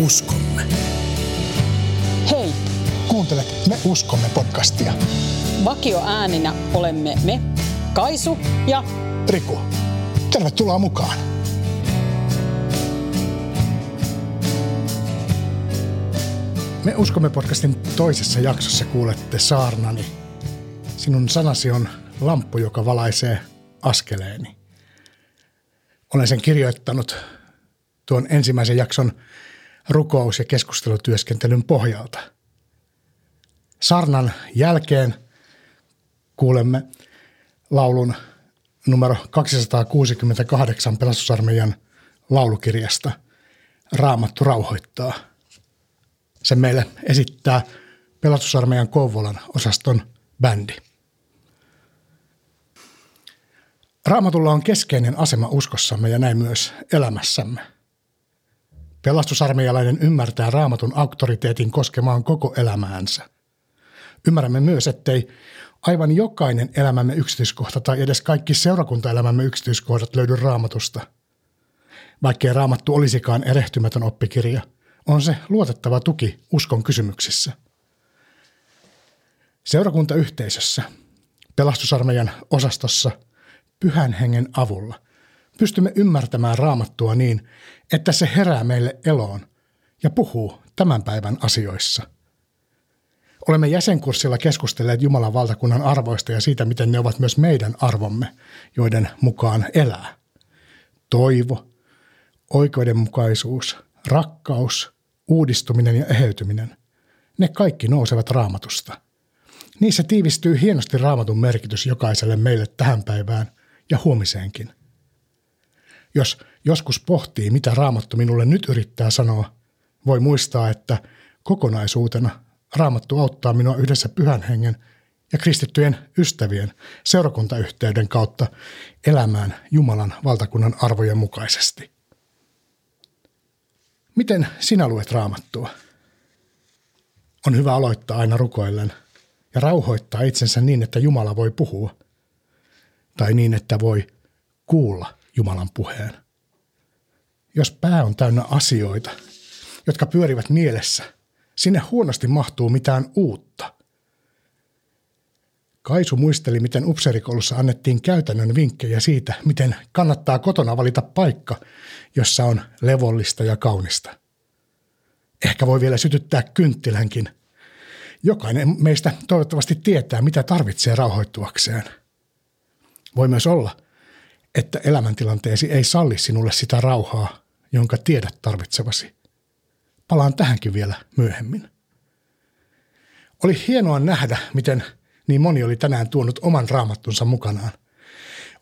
uskomme. Hei, Kuuntelet Me uskomme podcastia. vakio ääninä olemme me, Kaisu ja Riku, tervetuloa mukaan. Me uskomme podcastin toisessa jaksossa kuulette saarnani. Sinun sanasi on lamppu, joka valaisee askeleeni. Olen sen kirjoittanut tuon ensimmäisen jakson rukous- ja keskustelutyöskentelyn pohjalta. Sarnan jälkeen kuulemme laulun numero 268 pelastusarmeijan laulukirjasta Raamattu rauhoittaa. Sen meille esittää pelastusarmeijan Kouvolan osaston bändi. Raamatulla on keskeinen asema uskossamme ja näin myös elämässämme. Pelastusarmeijalainen ymmärtää raamatun auktoriteetin koskemaan koko elämäänsä. Ymmärrämme myös, ettei aivan jokainen elämämme yksityiskohta tai edes kaikki seurakuntaelämämme yksityiskohdat löydy raamatusta. Vaikkei raamattu olisikaan erehtymätön oppikirja, on se luotettava tuki uskon kysymyksissä. Seurakuntayhteisössä, pelastusarmeijan osastossa, pyhän hengen avulla pystymme ymmärtämään raamattua niin, että se herää meille eloon ja puhuu tämän päivän asioissa – Olemme jäsenkurssilla keskustelleet Jumalan valtakunnan arvoista ja siitä, miten ne ovat myös meidän arvomme, joiden mukaan elää. Toivo, oikeudenmukaisuus, rakkaus, uudistuminen ja eheytyminen. Ne kaikki nousevat raamatusta. Niissä tiivistyy hienosti raamatun merkitys jokaiselle meille tähän päivään ja huomiseenkin. Jos joskus pohtii, mitä raamattu minulle nyt yrittää sanoa, voi muistaa, että kokonaisuutena Raamattu auttaa minua yhdessä pyhän hengen ja kristittyjen ystävien seurakuntayhteyden kautta elämään Jumalan valtakunnan arvojen mukaisesti. Miten sinä luet raamattua? On hyvä aloittaa aina rukoillen ja rauhoittaa itsensä niin, että Jumala voi puhua. Tai niin, että voi kuulla Jumalan puheen. Jos pää on täynnä asioita, jotka pyörivät mielessä – Sinne huonosti mahtuu mitään uutta. Kaisu muisteli, miten upseerikoulussa annettiin käytännön vinkkejä siitä, miten kannattaa kotona valita paikka, jossa on levollista ja kaunista. Ehkä voi vielä sytyttää kynttilänkin. Jokainen meistä toivottavasti tietää, mitä tarvitsee rauhoittuakseen. Voi myös olla, että elämäntilanteesi ei salli sinulle sitä rauhaa, jonka tiedät tarvitsevasi – Palaan tähänkin vielä myöhemmin. Oli hienoa nähdä, miten niin moni oli tänään tuonut oman raamattunsa mukanaan.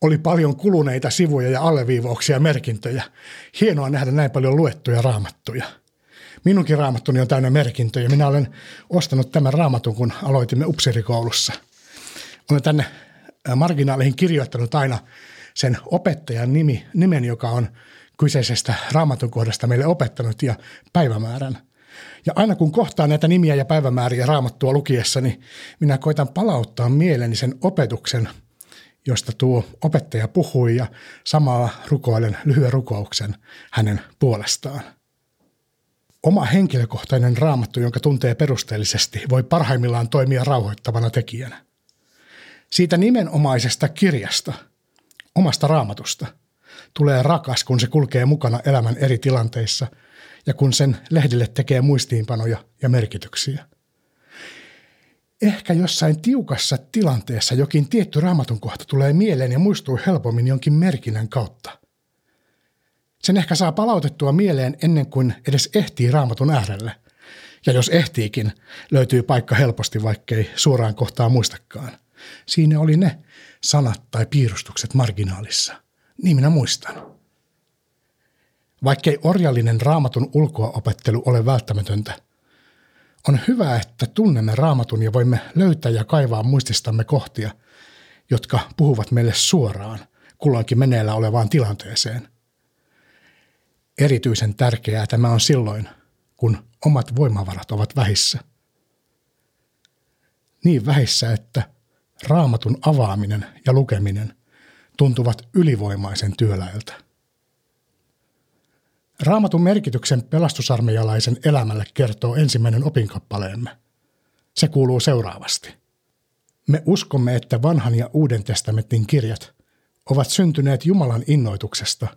Oli paljon kuluneita sivuja ja alleviivauksia ja merkintöjä. Hienoa nähdä näin paljon luettuja raamattuja. Minunkin raamattuni on täynnä merkintöjä. Minä olen ostanut tämän raamatun, kun aloitimme upserikoulussa. Olen tänne marginaaleihin kirjoittanut aina sen opettajan nimi, nimen, joka on kyseisestä raamatun kohdasta meille opettanut ja päivämäärän. Ja aina kun kohtaan näitä nimiä ja päivämääriä raamattua lukiessa, niin minä koitan palauttaa mieleeni sen opetuksen, josta tuo opettaja puhui ja samalla rukoilen lyhyen rukouksen hänen puolestaan. Oma henkilökohtainen raamattu, jonka tuntee perusteellisesti, voi parhaimmillaan toimia rauhoittavana tekijänä. Siitä nimenomaisesta kirjasta, omasta raamatusta – tulee rakas, kun se kulkee mukana elämän eri tilanteissa ja kun sen lehdille tekee muistiinpanoja ja merkityksiä. Ehkä jossain tiukassa tilanteessa jokin tietty raamatun kohta tulee mieleen ja muistuu helpommin jonkin merkinnän kautta. Sen ehkä saa palautettua mieleen ennen kuin edes ehtii raamatun äärelle. Ja jos ehtiikin, löytyy paikka helposti, vaikkei suoraan kohtaa muistakaan. Siinä oli ne sanat tai piirustukset marginaalissa. Niin minä muistan. Vaikkei orjallinen raamatun ulkoaopettelu ole välttämätöntä, on hyvä, että tunnemme raamatun ja voimme löytää ja kaivaa muististamme kohtia, jotka puhuvat meille suoraan kulloinkin meneillä olevaan tilanteeseen. Erityisen tärkeää tämä on silloin, kun omat voimavarat ovat vähissä. Niin vähissä, että raamatun avaaminen ja lukeminen – tuntuvat ylivoimaisen työläiltä. Raamatun merkityksen pelastusarmeijalaisen elämälle kertoo ensimmäinen opinkappaleemme. Se kuuluu seuraavasti. Me uskomme, että vanhan ja uuden testamentin kirjat ovat syntyneet Jumalan innoituksesta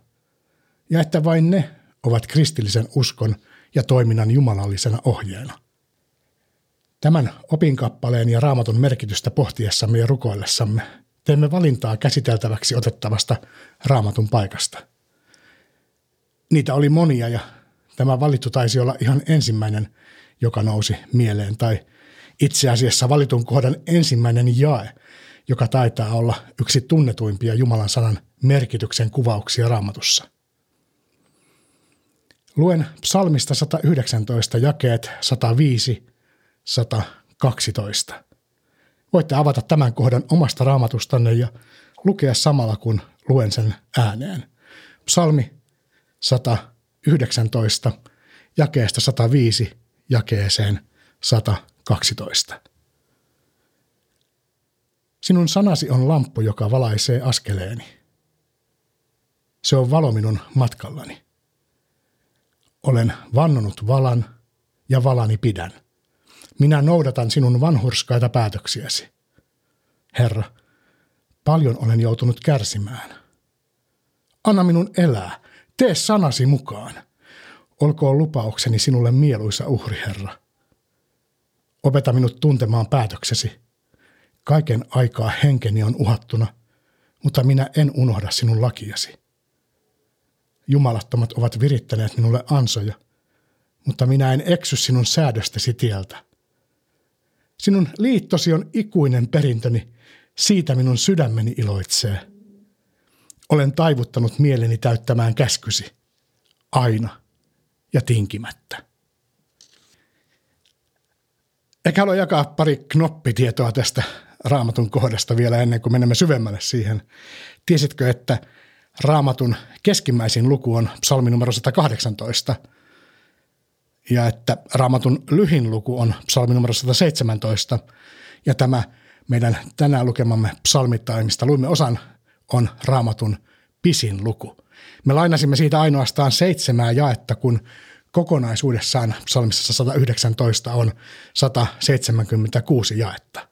ja että vain ne ovat kristillisen uskon ja toiminnan jumalallisena ohjeena. Tämän opinkappaleen ja raamatun merkitystä pohtiessamme ja rukoillessamme teemme valintaa käsiteltäväksi otettavasta raamatun paikasta. Niitä oli monia ja tämä valittu taisi olla ihan ensimmäinen, joka nousi mieleen, tai itse asiassa valitun kohdan ensimmäinen jae, joka taitaa olla yksi tunnetuimpia Jumalan sanan merkityksen kuvauksia raamatussa. Luen psalmista 119 jakeet 105 112. Voitte avata tämän kohdan omasta raamatustanne ja lukea samalla kun luen sen ääneen. Psalmi 119, jakeesta 105 jakeeseen 112. Sinun sanasi on lamppu, joka valaisee askeleeni. Se on valo minun matkallani. Olen vannonut valan ja valani pidän – minä noudatan sinun vanhurskaita päätöksiäsi. Herra, paljon olen joutunut kärsimään. Anna minun elää, tee sanasi mukaan. Olkoon lupaukseni sinulle mieluisa uhri, Herra. Opeta minut tuntemaan päätöksesi. Kaiken aikaa henkeni on uhattuna, mutta minä en unohda sinun lakiasi. Jumalattomat ovat virittäneet minulle ansoja, mutta minä en eksy sinun säädöstesi tieltä. Sinun liittosi on ikuinen perintöni, siitä minun sydämeni iloitsee. Olen taivuttanut mieleni täyttämään käskysi, aina ja tinkimättä. Ehkä haluan jakaa pari knoppitietoa tästä raamatun kohdasta vielä ennen kuin menemme syvemmälle siihen. Tiesitkö, että raamatun keskimmäisin luku on psalmi numero 118 – ja että raamatun lyhin luku on psalmi numero 117 ja tämä meidän tänään lukemamme psalmittaimista luimme osan on raamatun pisin luku. Me lainasimme siitä ainoastaan seitsemää jaetta, kun kokonaisuudessaan psalmissa 119 on 176 jaetta.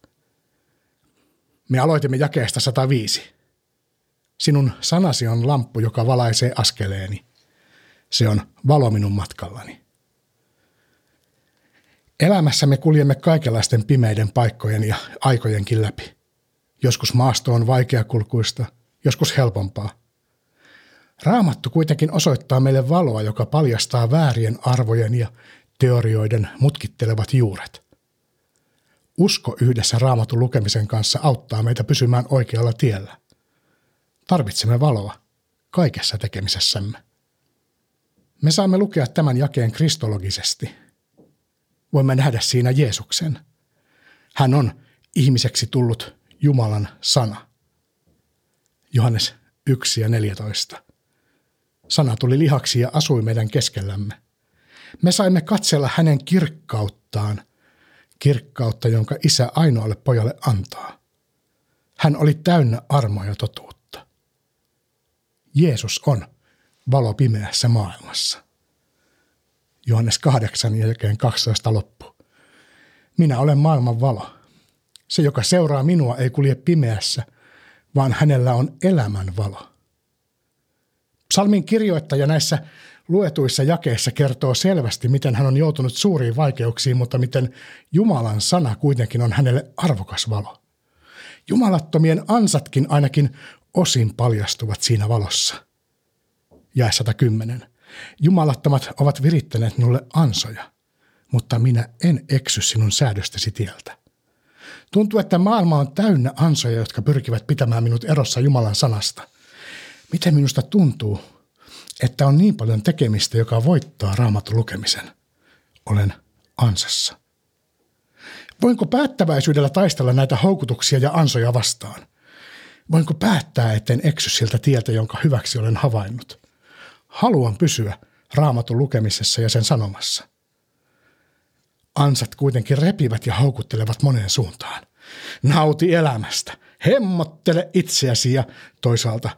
Me aloitimme jakeesta 105. Sinun sanasi on lamppu, joka valaisee askeleeni. Se on valo minun matkallani. Elämässä me kuljemme kaikenlaisten pimeiden paikkojen ja aikojenkin läpi. Joskus maasto on vaikeakulkuista, joskus helpompaa. Raamattu kuitenkin osoittaa meille valoa, joka paljastaa väärien arvojen ja teorioiden mutkittelevat juuret. Usko yhdessä raamatun lukemisen kanssa auttaa meitä pysymään oikealla tiellä. Tarvitsemme valoa kaikessa tekemisessämme. Me saamme lukea tämän jakeen kristologisesti – voimme nähdä siinä Jeesuksen. Hän on ihmiseksi tullut Jumalan sana. Johannes 1 ja 14. Sana tuli lihaksi ja asui meidän keskellämme. Me saimme katsella hänen kirkkauttaan, kirkkautta, jonka isä ainoalle pojalle antaa. Hän oli täynnä armoa ja totuutta. Jeesus on valo pimeässä maailmassa. Johannes 8 ja jälkeen 12 loppu. Minä olen maailman valo. Se, joka seuraa minua, ei kulje pimeässä, vaan hänellä on elämän valo. Psalmin kirjoittaja näissä luetuissa jakeissa kertoo selvästi, miten hän on joutunut suuriin vaikeuksiin, mutta miten Jumalan sana kuitenkin on hänelle arvokas valo. Jumalattomien ansatkin ainakin osin paljastuvat siinä valossa. Jae 110. Jumalattomat ovat virittäneet minulle ansoja, mutta minä en eksy sinun säädöstäsi tieltä. Tuntuu, että maailma on täynnä ansoja, jotka pyrkivät pitämään minut erossa Jumalan sanasta. Miten minusta tuntuu, että on niin paljon tekemistä, joka voittaa raamatun lukemisen? Olen ansassa. Voinko päättäväisyydellä taistella näitä houkutuksia ja ansoja vastaan? Voinko päättää, etten eksy siltä tieltä, jonka hyväksi olen havainnut? Haluan pysyä raamatun lukemisessa ja sen sanomassa. Ansat kuitenkin repivät ja haukuttelevat moneen suuntaan. Nauti elämästä, hemmottele itseäsi ja toisaalta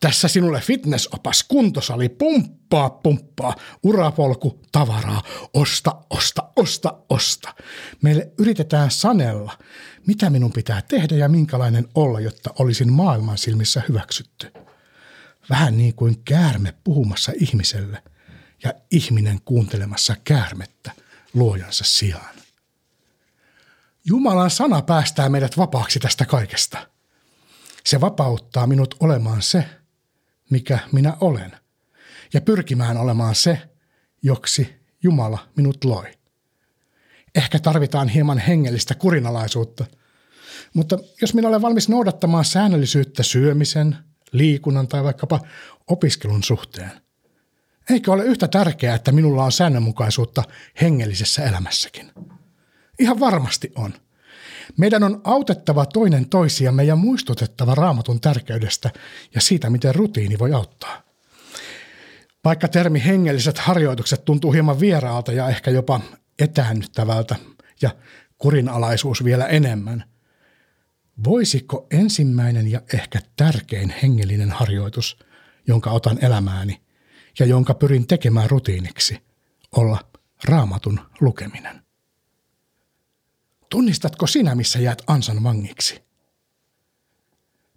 Tässä sinulle fitnessopas, kuntosali, pumppaa, pumppaa, urapolku, tavaraa, osta, osta, osta, osta. Meille yritetään sanella, mitä minun pitää tehdä ja minkälainen olla, jotta olisin maailman silmissä hyväksytty. Vähän niin kuin käärme puhumassa ihmiselle ja ihminen kuuntelemassa käärmettä luojansa sijaan. Jumalan sana päästää meidät vapaaksi tästä kaikesta. Se vapauttaa minut olemaan se, mikä minä olen, ja pyrkimään olemaan se, joksi Jumala minut loi. Ehkä tarvitaan hieman hengellistä kurinalaisuutta, mutta jos minä olen valmis noudattamaan säännöllisyyttä syömisen, liikunnan tai vaikkapa opiskelun suhteen, eikö ole yhtä tärkeää, että minulla on säännönmukaisuutta hengellisessä elämässäkin? Ihan varmasti on. Meidän on autettava toinen toisiamme ja muistutettava raamatun tärkeydestä ja siitä, miten rutiini voi auttaa. Vaikka termi hengelliset harjoitukset tuntuu hieman vieraalta ja ehkä jopa etäännyttävältä ja kurinalaisuus vielä enemmän, voisiko ensimmäinen ja ehkä tärkein hengellinen harjoitus, jonka otan elämääni ja jonka pyrin tekemään rutiiniksi, olla raamatun lukeminen? Tunnistatko sinä, missä jäät ansan vangiksi?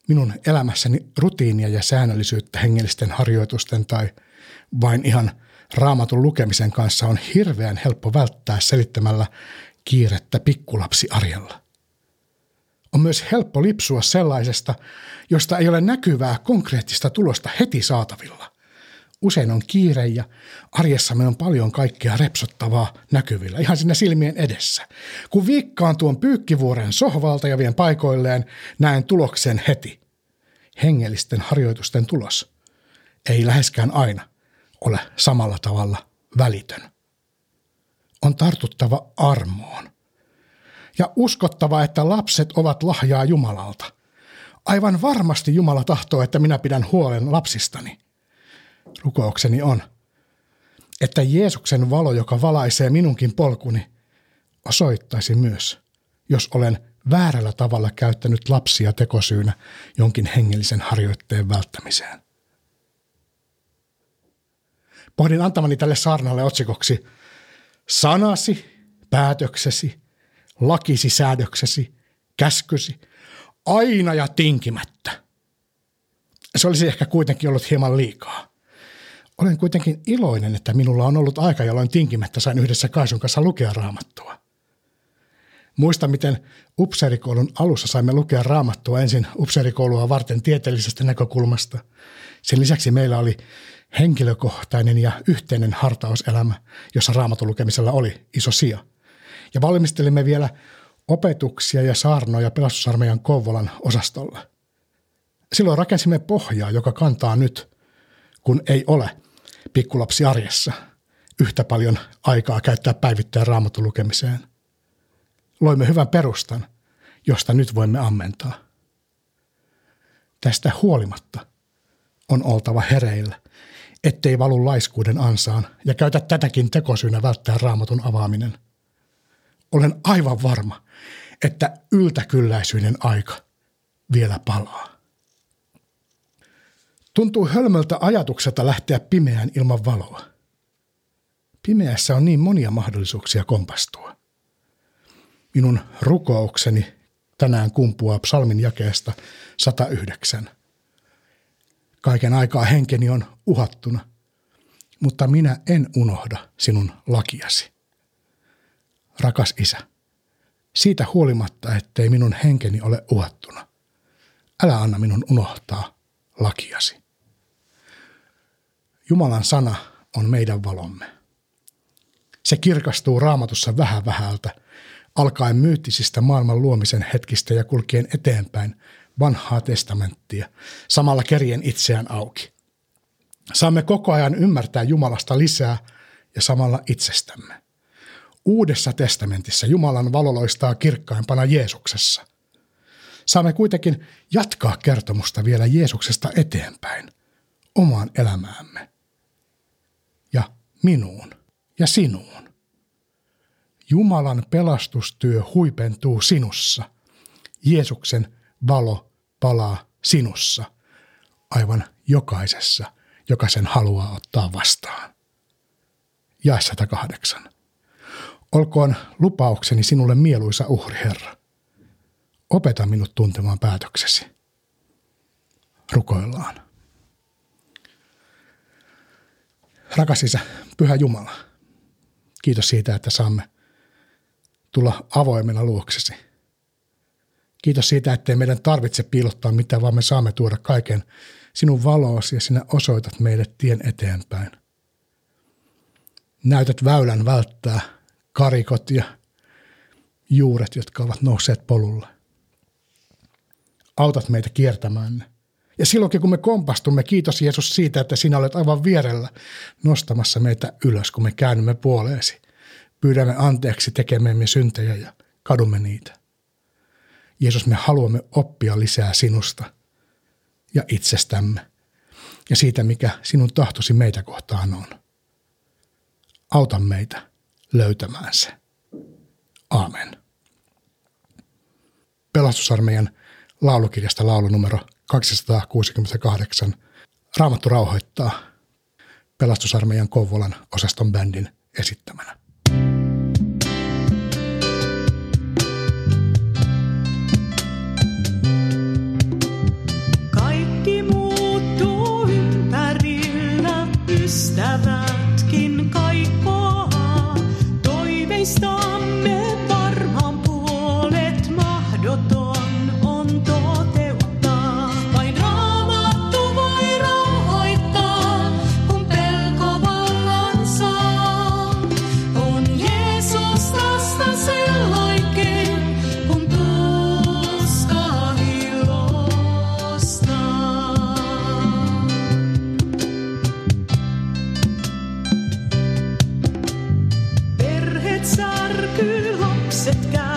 Minun elämässäni rutiinia ja säännöllisyyttä hengellisten harjoitusten tai vain ihan raamatun lukemisen kanssa on hirveän helppo välttää selittämällä kiirettä pikkulapsi arjella. On myös helppo lipsua sellaisesta, josta ei ole näkyvää konkreettista tulosta heti saatavilla. Usein on kiire ja arjessamme on paljon kaikkea repsottavaa näkyvillä, ihan sinne silmien edessä. Kun viikkaan tuon pyykkivuoren sohvalta ja vien paikoilleen, näen tuloksen heti. Hengellisten harjoitusten tulos ei läheskään aina ole samalla tavalla välitön. On tartuttava armoon ja uskottava, että lapset ovat lahjaa Jumalalta. Aivan varmasti Jumala tahtoo, että minä pidän huolen lapsistani – rukoukseni on, että Jeesuksen valo, joka valaisee minunkin polkuni, osoittaisi myös, jos olen väärällä tavalla käyttänyt lapsia tekosyynä jonkin hengellisen harjoitteen välttämiseen. Pohdin antamani tälle saarnalle otsikoksi Sanasi, päätöksesi, lakisi, säädöksesi, käskysi, aina ja tinkimättä. Se olisi ehkä kuitenkin ollut hieman liikaa. Olen kuitenkin iloinen, että minulla on ollut aika, jolloin tinkimättä sain yhdessä Kaisun kanssa lukea raamattua. Muista, miten upseerikoulun alussa saimme lukea raamattua ensin upseerikoulua varten tieteellisestä näkökulmasta. Sen lisäksi meillä oli henkilökohtainen ja yhteinen hartauselämä, jossa raamatun lukemisella oli iso sija. Ja valmistelimme vielä opetuksia ja saarnoja pelastusarmeijan Kouvolan osastolla. Silloin rakensimme pohjaa, joka kantaa nyt, kun ei ole – pikkulapsi arjessa yhtä paljon aikaa käyttää päivittäin raamatun lukemiseen. Loimme hyvän perustan, josta nyt voimme ammentaa. Tästä huolimatta on oltava hereillä, ettei valu laiskuuden ansaan ja käytä tätäkin tekosyynä välttää raamatun avaaminen. Olen aivan varma, että yltäkylläisyyden aika vielä palaa. Tuntuu hölmöltä ajatukselta lähteä pimeään ilman valoa. Pimeässä on niin monia mahdollisuuksia kompastua. Minun rukoukseni tänään kumpuaa psalmin jakeesta 109. Kaiken aikaa henkeni on uhattuna, mutta minä en unohda sinun lakiasi. Rakas isä, siitä huolimatta, ettei minun henkeni ole uhattuna, älä anna minun unohtaa lakiasi. Jumalan sana on meidän valomme. Se kirkastuu raamatussa vähän vähältä, alkaen myyttisistä maailman luomisen hetkistä ja kulkien eteenpäin vanhaa testamenttia, samalla kerien itseään auki. Saamme koko ajan ymmärtää Jumalasta lisää ja samalla itsestämme. Uudessa testamentissa Jumalan valo loistaa kirkkaimpana Jeesuksessa. Saamme kuitenkin jatkaa kertomusta vielä Jeesuksesta eteenpäin, omaan elämäämme minuun ja sinuun. Jumalan pelastustyö huipentuu sinussa. Jeesuksen valo palaa sinussa. aivan jokaisessa, joka sen haluaa ottaa vastaan. Jae 108. Olkoon lupaukseni sinulle mieluisa uhri, Herra. Opeta minut tuntemaan päätöksesi. Rukoillaan. Rakas Isä, Pyhä Jumala, kiitos siitä, että saamme tulla avoimena luoksesi. Kiitos siitä, ettei meidän tarvitse piilottaa mitään, vaan me saamme tuoda kaiken sinun valoosi ja sinä osoitat meille tien eteenpäin. Näytät väylän välttää karikot ja juuret, jotka ovat nousseet polulle. Autat meitä kiertämään ne. Ja silloinkin kun me kompastumme, kiitos Jeesus siitä, että sinä olet aivan vierellä nostamassa meitä ylös, kun me käännymme puoleesi. Pyydämme anteeksi tekemämme syntejä ja kadumme niitä. Jeesus, me haluamme oppia lisää sinusta ja itsestämme ja siitä, mikä sinun tahtosi meitä kohtaan on. Auta meitä löytämään se. Aamen. Pelastusarmeijan laulukirjasta laulu numero 268. Raamattu rauhoittaa pelastusarmeijan Kouvolan osaston bändin esittämänä. Lapset kärsii,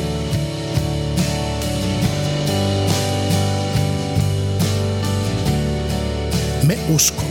Zeme úzko.